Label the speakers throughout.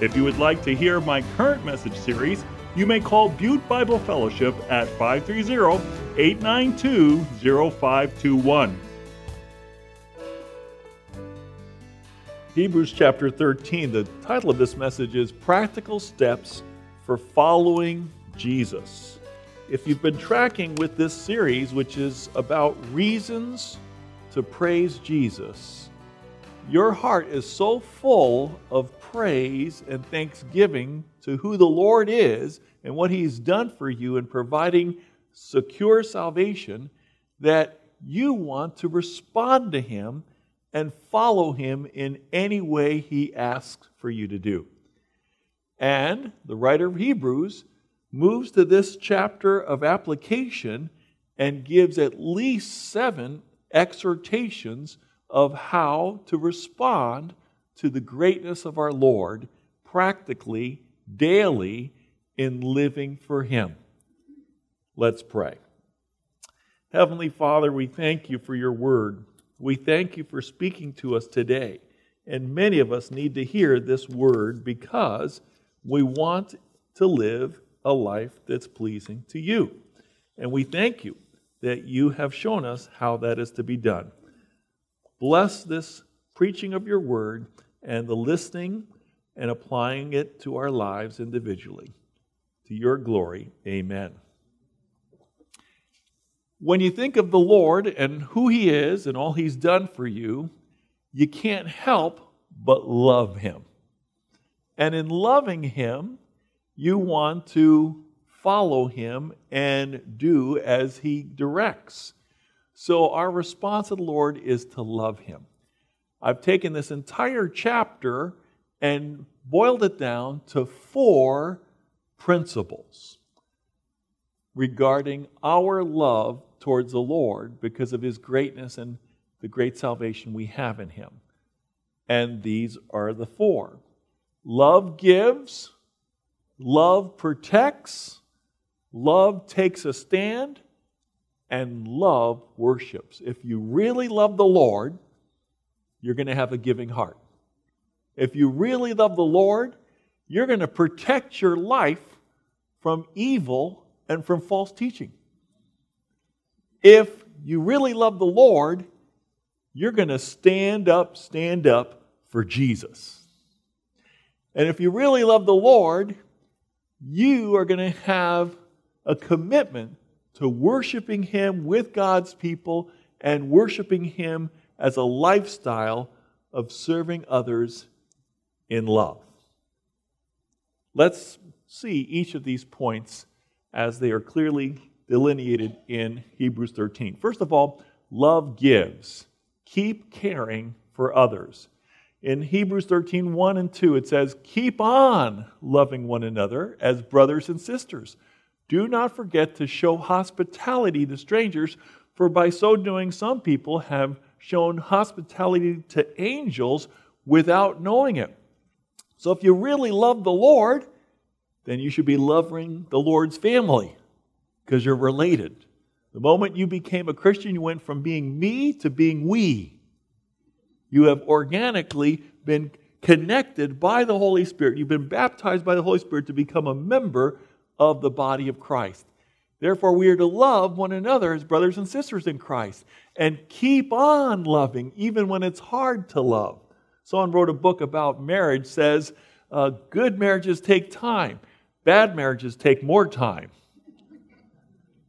Speaker 1: If you would like to hear my current message series, you may call Butte Bible Fellowship at 530 892 0521. Hebrews chapter 13, the title of this message is Practical Steps for Following Jesus. If you've been tracking with this series, which is about reasons to praise Jesus, your heart is so full of praise and thanksgiving to who the Lord is and what He's done for you in providing secure salvation that you want to respond to Him and follow Him in any way He asks for you to do. And the writer of Hebrews moves to this chapter of application and gives at least seven exhortations of how to respond to the greatness of our Lord practically, daily, in living for Him. Let's pray. Heavenly Father, we thank you for your word. We thank you for speaking to us today. And many of us need to hear this word because we want to live a life that's pleasing to you. And we thank you that you have shown us how that is to be done. Bless this preaching of your word and the listening and applying it to our lives individually. To your glory, amen. When you think of the Lord and who He is and all He's done for you, you can't help but love Him. And in loving Him, you want to follow Him and do as He directs. So, our response to the Lord is to love Him. I've taken this entire chapter and boiled it down to four principles regarding our love towards the Lord because of his greatness and the great salvation we have in him. And these are the four love gives, love protects, love takes a stand, and love worships. If you really love the Lord, you're going to have a giving heart. If you really love the Lord, you're going to protect your life from evil and from false teaching. If you really love the Lord, you're going to stand up, stand up for Jesus. And if you really love the Lord, you are going to have a commitment to worshiping Him with God's people and worshiping Him as a lifestyle of serving others in love. Let's see each of these points as they are clearly delineated in Hebrews 13. First of all, love gives. Keep caring for others. In Hebrews 13, 1 and 2, it says, Keep on loving one another as brothers and sisters. Do not forget to show hospitality to strangers, for by so doing, some people have shown hospitality to angels without knowing it. So if you really love the Lord, then you should be loving the Lord's family because you're related. The moment you became a Christian, you went from being me to being we. You have organically been connected by the Holy Spirit. You've been baptized by the Holy Spirit to become a member of the body of Christ. Therefore, we are to love one another as brothers and sisters in Christ and keep on loving even when it's hard to love. Someone wrote a book about marriage says uh, good marriages take time, bad marriages take more time.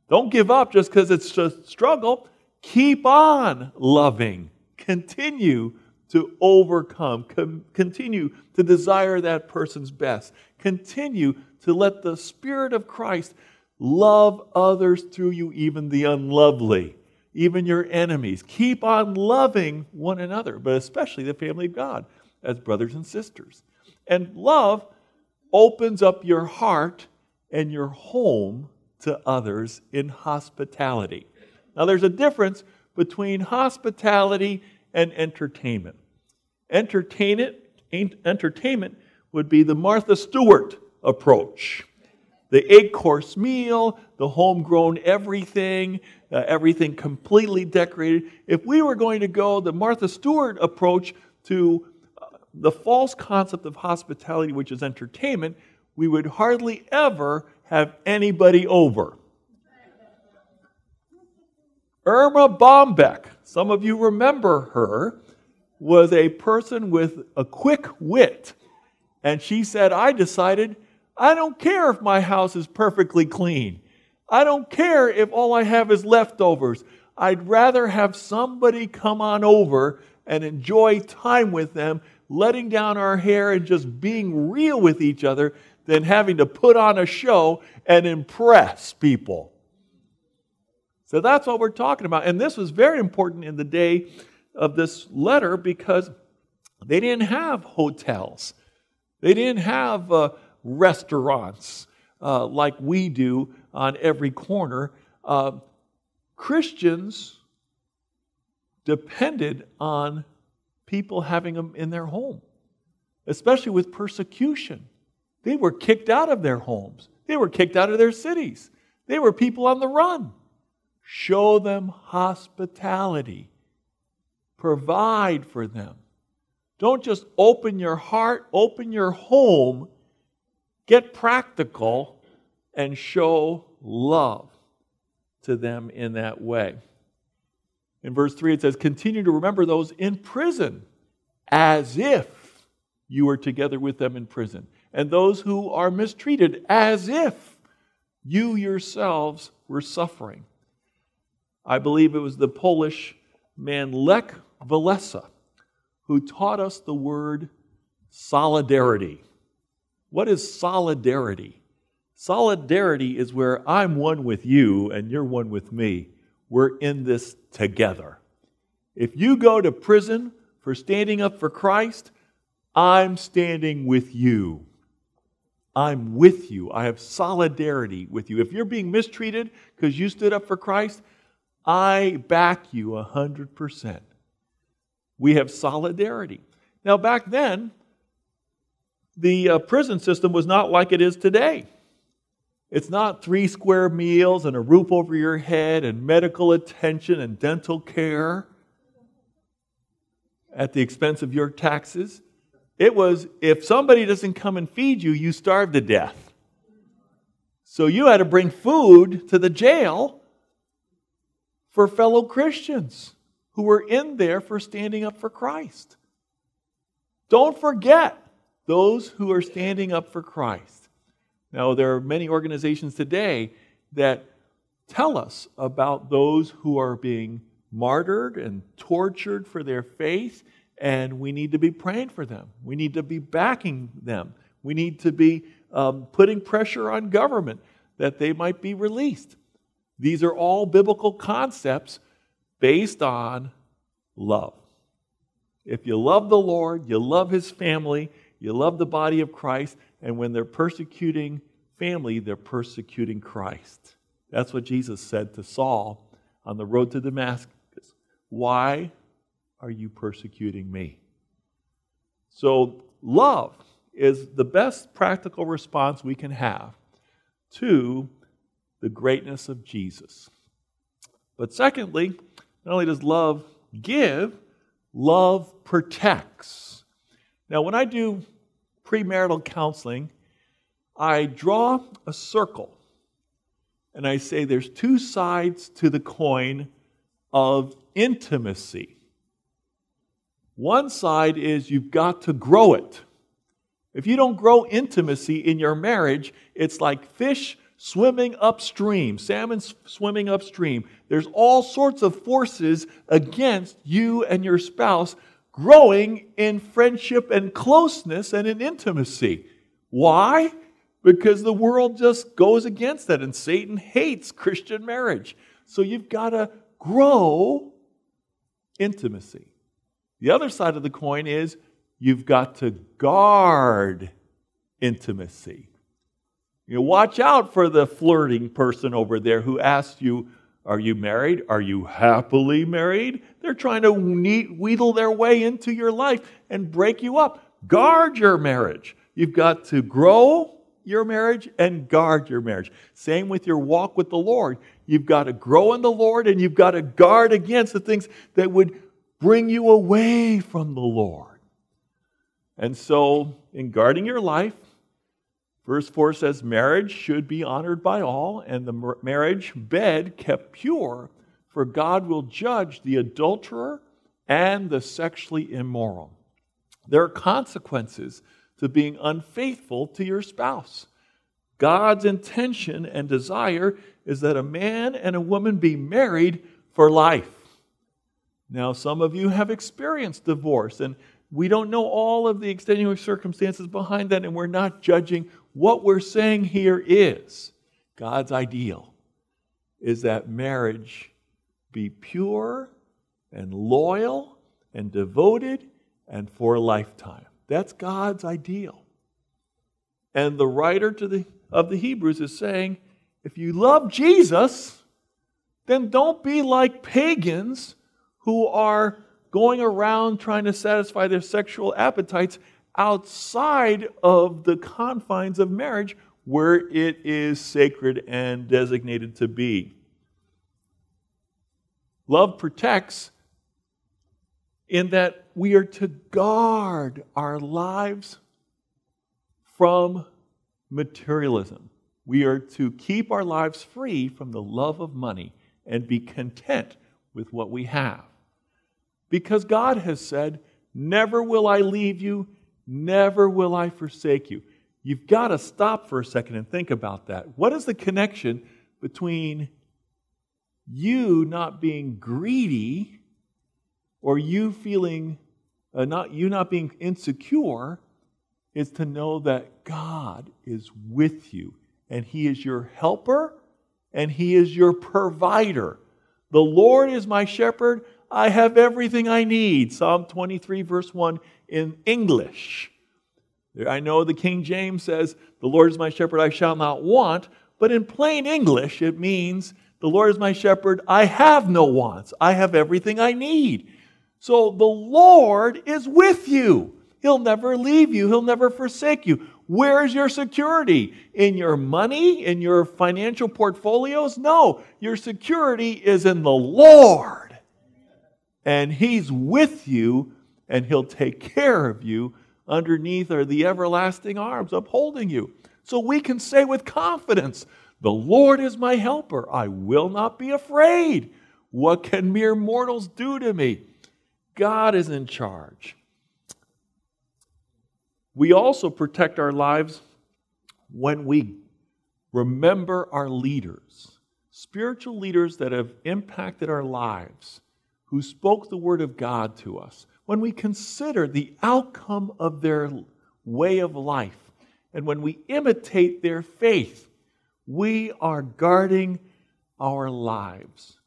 Speaker 1: Don't give up just because it's a struggle. Keep on loving. Continue to overcome. Com- continue to desire that person's best. Continue to let the Spirit of Christ love others through you, even the unlovely, even your enemies. Keep on loving one another, but especially the family of God as brothers and sisters. And love opens up your heart and your home to others in hospitality. Now, there's a difference between hospitality and entertainment. Entertainment, entertainment would be the Martha Stewart approach the eight course meal, the homegrown everything, uh, everything completely decorated. If we were going to go the Martha Stewart approach to uh, the false concept of hospitality, which is entertainment, we would hardly ever have anybody over. Erma Bombeck, some of you remember her, was a person with a quick wit. And she said, I decided I don't care if my house is perfectly clean. I don't care if all I have is leftovers. I'd rather have somebody come on over and enjoy time with them, letting down our hair and just being real with each other than having to put on a show and impress people. So that's what we're talking about. And this was very important in the day of this letter because they didn't have hotels, they didn't have uh, restaurants uh, like we do on every corner. Uh, Christians depended on people having them in their home, especially with persecution. They were kicked out of their homes, they were kicked out of their cities, they were people on the run. Show them hospitality. Provide for them. Don't just open your heart, open your home, get practical, and show love to them in that way. In verse 3, it says, Continue to remember those in prison as if you were together with them in prison, and those who are mistreated as if you yourselves were suffering. I believe it was the Polish man Lech Walesa who taught us the word solidarity. What is solidarity? Solidarity is where I'm one with you and you're one with me. We're in this together. If you go to prison for standing up for Christ, I'm standing with you. I'm with you. I have solidarity with you. If you're being mistreated because you stood up for Christ, I back you 100%. We have solidarity. Now, back then, the uh, prison system was not like it is today. It's not three square meals and a roof over your head and medical attention and dental care at the expense of your taxes. It was if somebody doesn't come and feed you, you starve to death. So you had to bring food to the jail for fellow Christians who were in there for standing up for Christ. Don't forget those who are standing up for Christ. Now, there are many organizations today that tell us about those who are being martyred and tortured for their faith, and we need to be praying for them. We need to be backing them. We need to be um, putting pressure on government that they might be released. These are all biblical concepts based on love. If you love the Lord, you love his family, you love the body of Christ, and when they're persecuting family, they're persecuting Christ. That's what Jesus said to Saul on the road to Damascus. Why are you persecuting me? So, love is the best practical response we can have to the greatness of Jesus. But secondly, not only does love give, love protects. Now, when I do premarital counseling, I draw a circle and I say there's two sides to the coin of intimacy. One side is you've got to grow it. If you don't grow intimacy in your marriage, it's like fish swimming upstream, salmon swimming upstream. There's all sorts of forces against you and your spouse growing in friendship and closeness and in intimacy. Why? Because the world just goes against that, and Satan hates Christian marriage. So you've got to grow intimacy. The other side of the coin is you've got to guard intimacy. You know, watch out for the flirting person over there who asks you, Are you married? Are you happily married? They're trying to wheedle their way into your life and break you up. Guard your marriage. You've got to grow your marriage and guard your marriage. Same with your walk with the Lord. You've got to grow in the Lord and you've got to guard against the things that would bring you away from the Lord. And so, in guarding your life, verse 4 says marriage should be honored by all, and the marriage bed kept pure, for God will judge the adulterer and the sexually immoral. There are consequences to being unfaithful to your spouse. God's intention and desire is that a man and a woman be married for life. Now, some of you have experienced divorce, and we don't know all of the extenuating circumstances behind that, and we're not judging. What we're saying here is God's ideal is that marriage be pure and loyal and devoted and for a lifetime. That's God's ideal. And the writer to the, of the Hebrews is saying if you love Jesus, then don't be like pagans who are going around trying to satisfy their sexual appetites outside of the confines of marriage where it is sacred and designated to be. Love protects in that we are to guard our lives from materialism. We are to keep our lives free from the love of money and be content with what we have. Because God has said, Never will I leave you, never will I forsake you. You've got to stop for a second and think about that. What is the connection between you not being greedy or you feeling uh, not you not being insecure is to know that God is with you and he is your helper and he is your provider. The Lord is my shepherd, I have everything I need. Psalm 23 verse 1 in English. I know the King James says, "The Lord is my shepherd, I shall not want," but in plain English it means, "The Lord is my shepherd, I have no wants. I have everything I need." So the Lord is with you. He'll never leave you, He'll never forsake you. Where is your security? In your money? In your financial portfolios? No, your security is in the Lord. And He's with you, and He'll take care of you. Underneath are the everlasting arms upholding you. So we can say with confidence, The Lord is my helper. I will not be afraid. What can mere mortals do to me? God is in charge. We also protect our lives when we remember our leaders, spiritual leaders that have impacted our lives, who spoke the word of God to us. When we consider the outcome of their way of life, and when we imitate their faith, we are guarding our lives.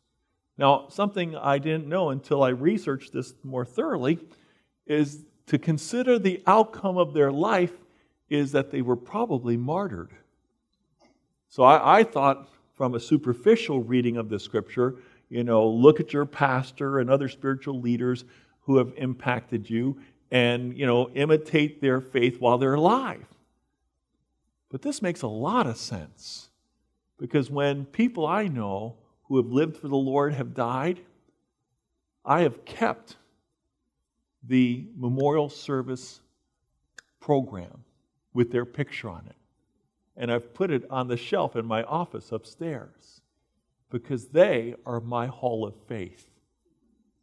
Speaker 1: Now, something I didn't know until I researched this more thoroughly is to consider the outcome of their life is that they were probably martyred. So I, I, thought from a superficial reading of the scripture, you know, look at your pastor and other spiritual leaders who have impacted you and, you know, imitate their faith while they're alive. But this makes a lot of sense because when people I know who have lived for the Lord have died, I have kept the memorial service program with their picture on it. And I've put it on the shelf in my office upstairs because they are my hall of faith.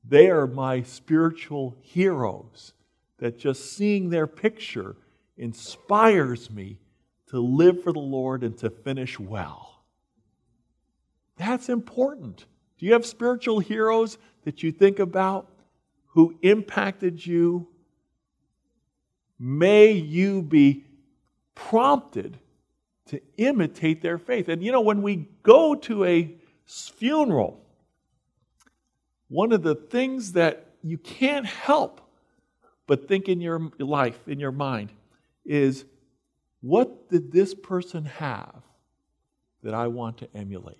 Speaker 1: They are my spiritual heroes that just seeing their picture inspires me to live for the Lord and to finish well. That's important. Do you have spiritual heroes that you think about who impacted you, may you be prompted to imitate their faith. And you know, when we go to a funeral, one of the things that you can't help but think in your life, in your mind, is what did this person have that I want to emulate?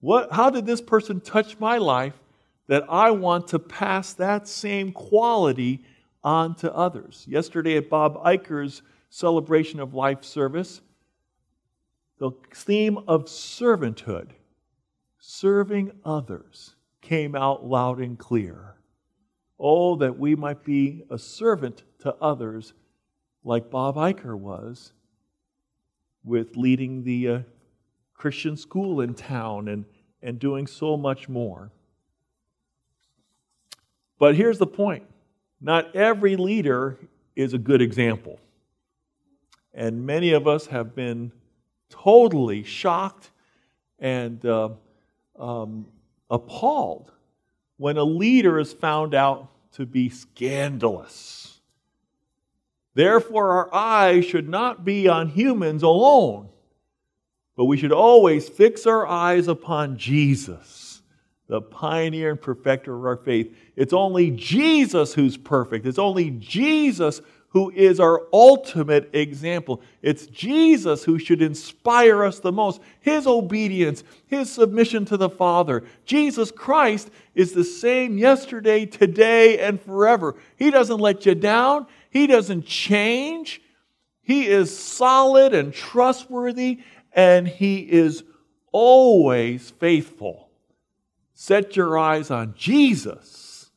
Speaker 1: What, how did this person touch my life that I want to pass that same quality on to others? Yesterday at Bob Iker's celebration of life service, the theme of servanthood, serving others, came out loud and clear. Oh, that we might be a servant to others like Bob Iker was with leading the uh, Christian school in town and, and doing so much more. But here's the point not every leader is a good example. And many of us have been totally shocked and uh, um, appalled when a leader is found out to be scandalous. Therefore, our eyes should not be on humans alone, but we should always fix our eyes upon Jesus, the pioneer and perfecter of our faith. It's only Jesus who's perfect. It's only Jesus who is our ultimate example. It's Jesus who should inspire us the most. His obedience, His submission to the Father. Jesus Christ is the same yesterday, today, and forever. He doesn't let you down, He doesn't change. He is solid and trustworthy, and He is always faithful. Set your eyes on Jesus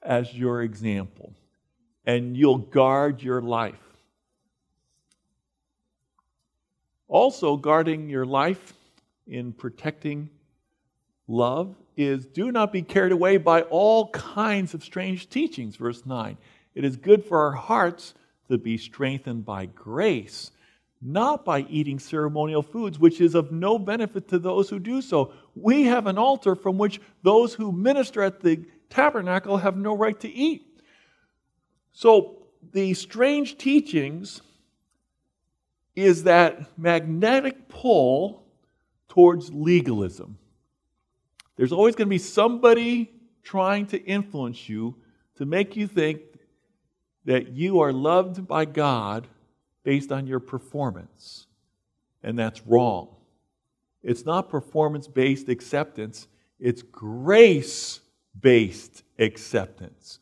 Speaker 1: as your example and you'll guard your life. Also, guarding your life in protecting love is do not be carried away by all kinds of strange teachings, verse 9. It is good for our hearts to be strengthened by grace, not by eating ceremonial foods, which is of no benefit to those who do so. We have an altar from which those who minister at the tabernacle have no right to eat. So, the strange teachings is that magnetic pull towards legalism. There's always going to be somebody trying to influence you to make you think that you are loved by God based on your performance. And that's wrong. It's not performance based acceptance, it's grace based acceptance.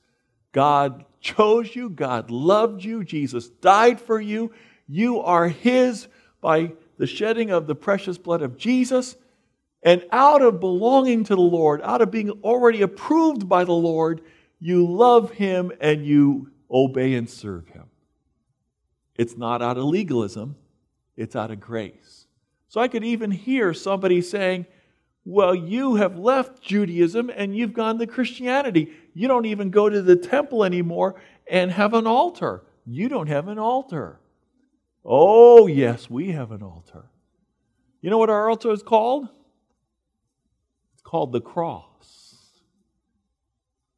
Speaker 1: God chose you, God loved you, Jesus died for you. You are His by the shedding of the precious blood of Jesus. And out of belonging to the Lord, out of being already approved by the Lord, you love Him and you obey and serve Him. It's not out of legalism, it's out of grace. So I could even hear somebody saying, well, you have left Judaism and you've gone to Christianity. You don't even go to the temple anymore and have an altar. You don't have an altar. Oh, yes, we have an altar. You know what our altar is called? It's called the cross.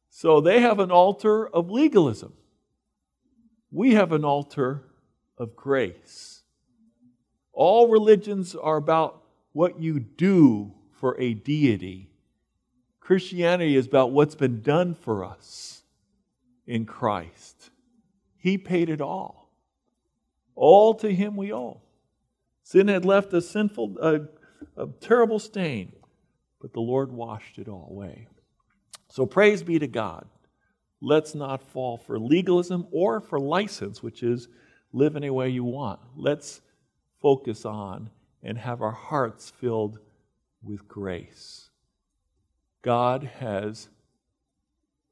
Speaker 1: So they have an altar of legalism. We have an altar of grace. All religions are about what you do for a deity. Christianity is about what's been done for us in Christ. He paid it all. All to Him we owe. Sin had left a sinful, a, terrible stain, but the Lord washed it all away. So praise be to God. Let's not fall for legalism or for license, which is live any way you want. Let's focus on and have our hearts filled with grace. God has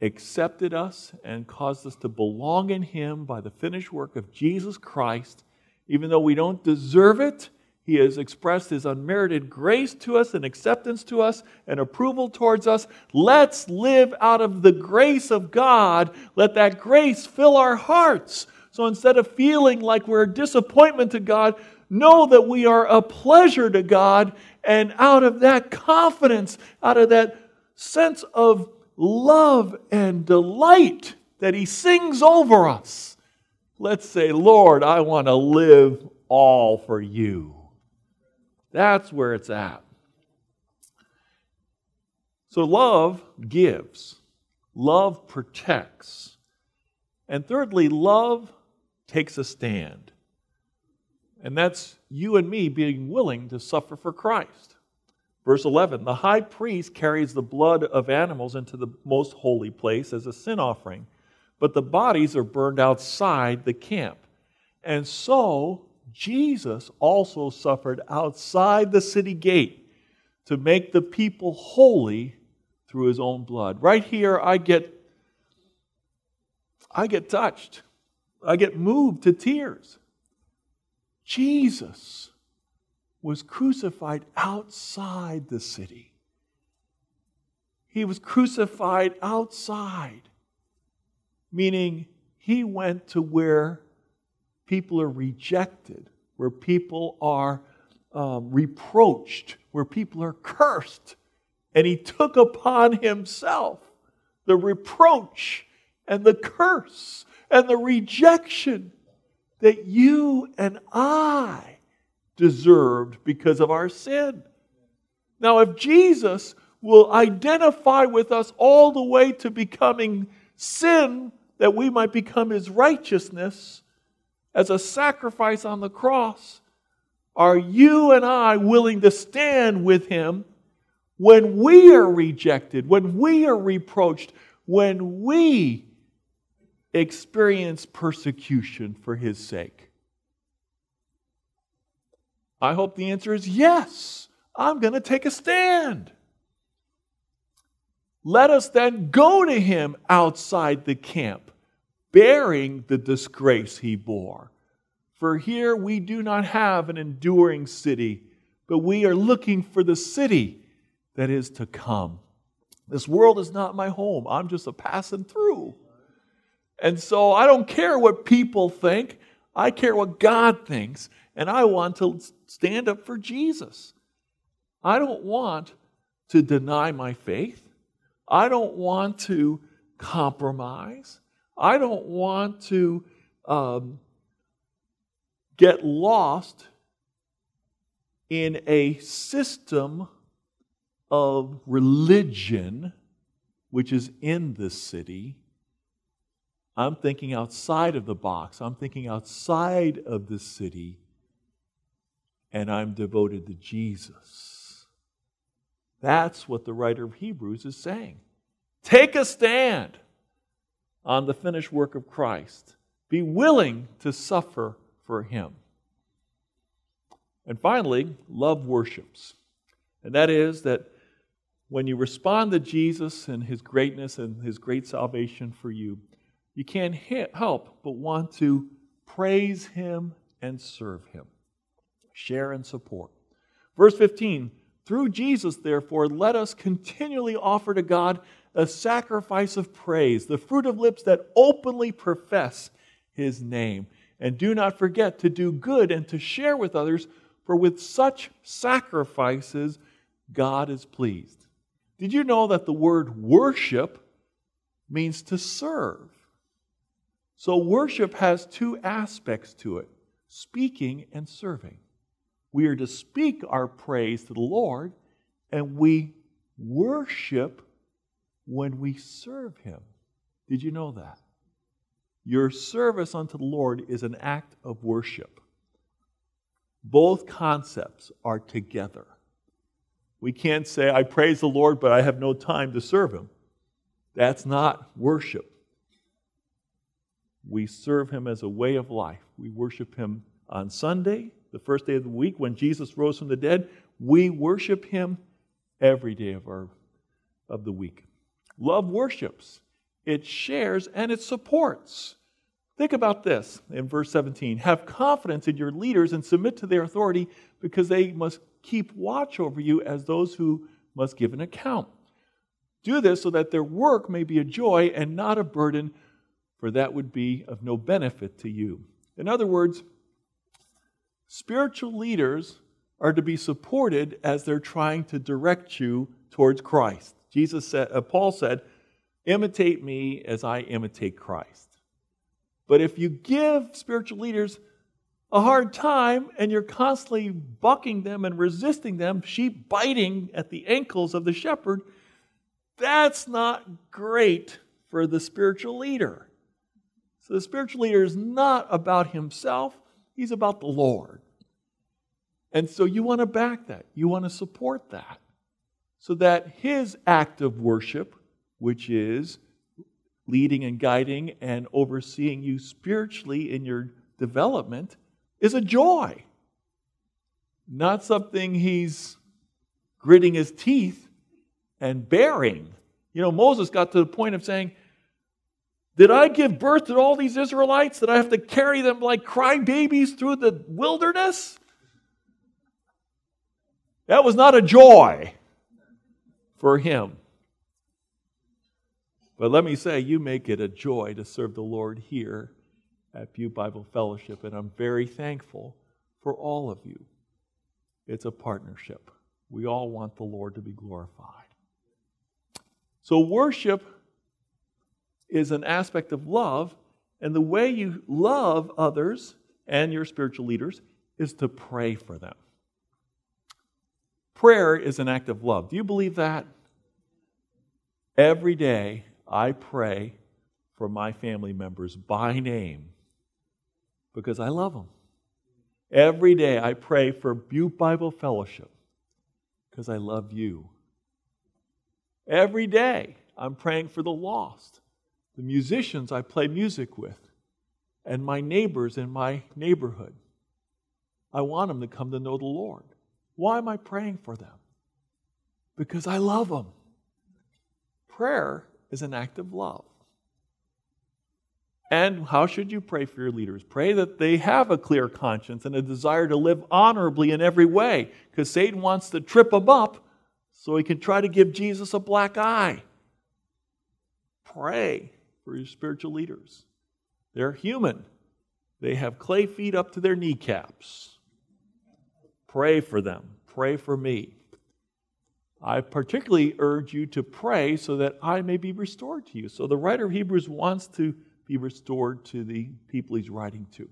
Speaker 1: accepted us and caused us to belong in Him by the finished work of Jesus Christ. Even though we don't deserve it, He has expressed His unmerited grace to us and acceptance to us and approval towards us. Let's live out of the grace of God. Let that grace fill our hearts. So instead of feeling like we're a disappointment to God, know that we are a pleasure to God and out of that confidence, out of that sense of love and delight that He sings over us, let's say, Lord, I want to live all for you. That's where it's at. So, love gives, love protects. And thirdly, love takes a stand. And that's you and me being willing to suffer for Christ. Verse 11 The high priest carries the blood of animals into the most holy place as a sin offering, but the bodies are burned outside the camp. And so Jesus also suffered outside the city gate to make the people holy through his own blood. Right here, I get, I get touched. I get moved to tears. Jesus was crucified outside the city. He was crucified outside, meaning he went to where people are rejected, where people are um, reproached, where people are cursed. And he took upon himself the reproach and the curse and the rejection that you and I deserved because of our sin. Now, if Jesus will identify with us all the way to becoming sin that we might become his righteousness as a sacrifice on the cross, are you and I willing to stand with him when we are rejected, when we are reproached, when we experience persecution for his sake? I hope the answer is yes. I'm going to take a stand. Let us then go to him outside the camp, bearing the disgrace he bore. For here we do not have an enduring city, but we are looking for the city that is to come. This world is not my home. I'm just a passing through. And so I don't care what people think. I care what God thinks. And I want to stand up for Jesus. I don't want to deny my faith. I don't want to compromise. I don't want to um, get lost in a system of religion which is in this city I'm thinking outside of the box. I'm thinking outside of the city. And I'm devoted to Jesus. That's what the writer of Hebrews is saying. Take a stand on the finished work of Christ. Be willing to suffer for Him. And finally, love worships. And that is that when you respond to Jesus and His greatness and His great salvation for you, you can't help but want to praise him and serve him, share and support. Verse 15 Through Jesus, therefore, let us continually offer to God a sacrifice of praise, the fruit of lips that openly profess his name. And do not forget to do good and to share with others, for with such sacrifices, God is pleased. Did you know that the word worship means to serve? So, worship has two aspects to it speaking and serving. We are to speak our praise to the Lord, and we worship when we serve Him. Did you know that? Your service unto the Lord is an act of worship. Both concepts are together. We can't say, I praise the Lord, but I have no time to serve Him. That's not worship. We serve him as a way of life. We worship him on Sunday, the first day of the week when Jesus rose from the dead. We worship him every day of, our, of the week. Love worships, it shares, and it supports. Think about this in verse 17. Have confidence in your leaders and submit to their authority because they must keep watch over you as those who must give an account. Do this so that their work may be a joy and not a burden for that would be of no benefit to you. In other words, spiritual leaders are to be supported as they're trying to direct you towards Christ. Jesus said, uh, Paul said, imitate me as I imitate Christ. But if you give spiritual leaders a hard time and you're constantly bucking them and resisting them, sheep biting at the ankles of the shepherd, that's not great for the spiritual leader. So the spiritual leader is not about himself, he's about the Lord. And so you want to back that. You want to support that. So that his act of worship, which is leading and guiding and overseeing you spiritually in your development, is a joy. Not something he's gritting his teeth and bearing. You know, Moses got to the point of saying, Did I give birth to all these Israelites that I have to carry them like crying babies through the wilderness? That was not a joy for him. But let me say, you make it a joy to serve the Lord here at Butte Bible Fellowship, and I'm very thankful for all of you. It's a partnership. We all want the Lord to be glorified. So, worship is an aspect of love, and the way you love others and your spiritual leaders is to pray for them. Prayer is an act of love. Do you believe that? Every day, I pray for my family members by name because I love them. Every day, I pray for Butte Bible Fellowship because I love you. Every day, I'm praying for the lost, the musicians I play music with, and my neighbors in my neighborhood. I want them to come to know the Lord. Why am I praying for them? Because I love them. Prayer is an act of love. And how should you pray for your leaders? Pray that they have a clear conscience and a desire to live honorably in every way, because Satan wants to trip them up so he can try to give Jesus a black eye. Pray for your spiritual leaders. They're human, they have clay feet up to their kneecaps. Pray for them. Pray for me. I particularly urge you to pray so that I may be restored to you. So the writer of Hebrews wants to be restored to the people he's writing to.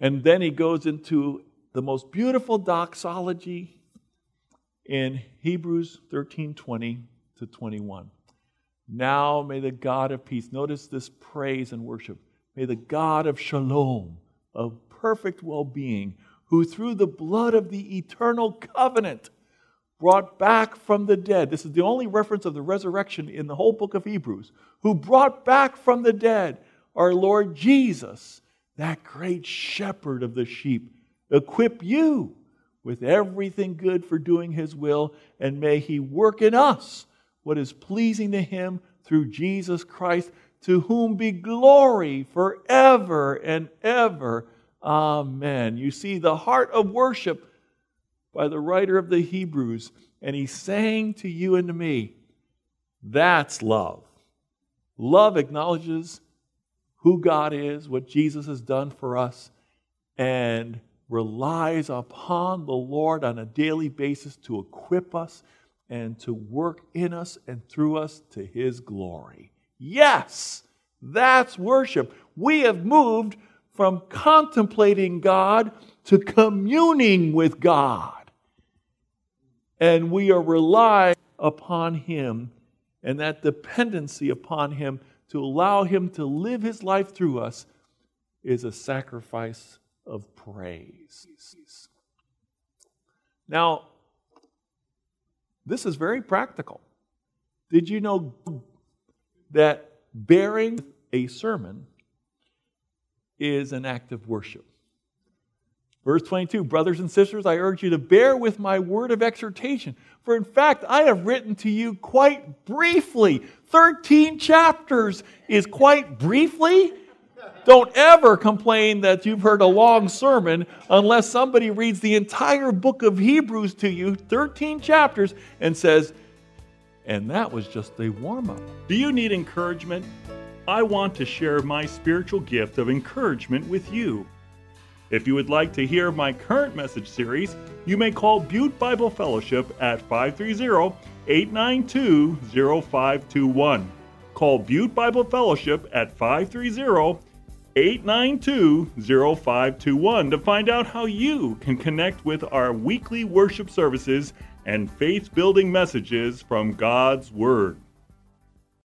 Speaker 1: And then he goes into the most beautiful doxology in Hebrews 13 20 to 21. Now may the God of peace, notice this praise and worship, may the God of shalom, of perfect well being, who through the blood of the eternal covenant brought back from the dead. This is the only reference of the resurrection in the whole book of Hebrews. Who brought back from the dead our Lord Jesus, that great shepherd of the sheep, equip you with everything good for doing his will, and may he work in us what is pleasing to him through Jesus Christ, to whom be glory forever and ever. Amen. You see, the heart of worship by the writer of the Hebrews, and he's saying to you and to me, that's love. Love acknowledges who God is, what Jesus has done for us, and relies upon the Lord on a daily basis to equip us and to work in us and through us to his glory. Yes, that's worship. We have moved from contemplating God to communing with God and we are relying upon Him and that dependency upon Him to allow Him to live His life through us is a sacrifice of praise. Now, this is very practical. Did you know that bearing a sermon is an act of worship? Verse 22 Brothers and sisters, I urge you to bear with my word of exhortation. For in fact, I have written to you quite briefly. 13 chapters is quite briefly. Don't ever complain that you've heard a long sermon unless somebody reads the entire book of Hebrews to you, 13 chapters, and says, and that was just a warm up.
Speaker 2: Do you need encouragement? I want to share my spiritual gift of encouragement with you. If you would like to hear my current message series, you may call Butte Bible Fellowship at 530 892 0521. Call Butte Bible Fellowship at 530 892 0521 to find out how you can connect with our weekly worship services and faith building messages from God's Word.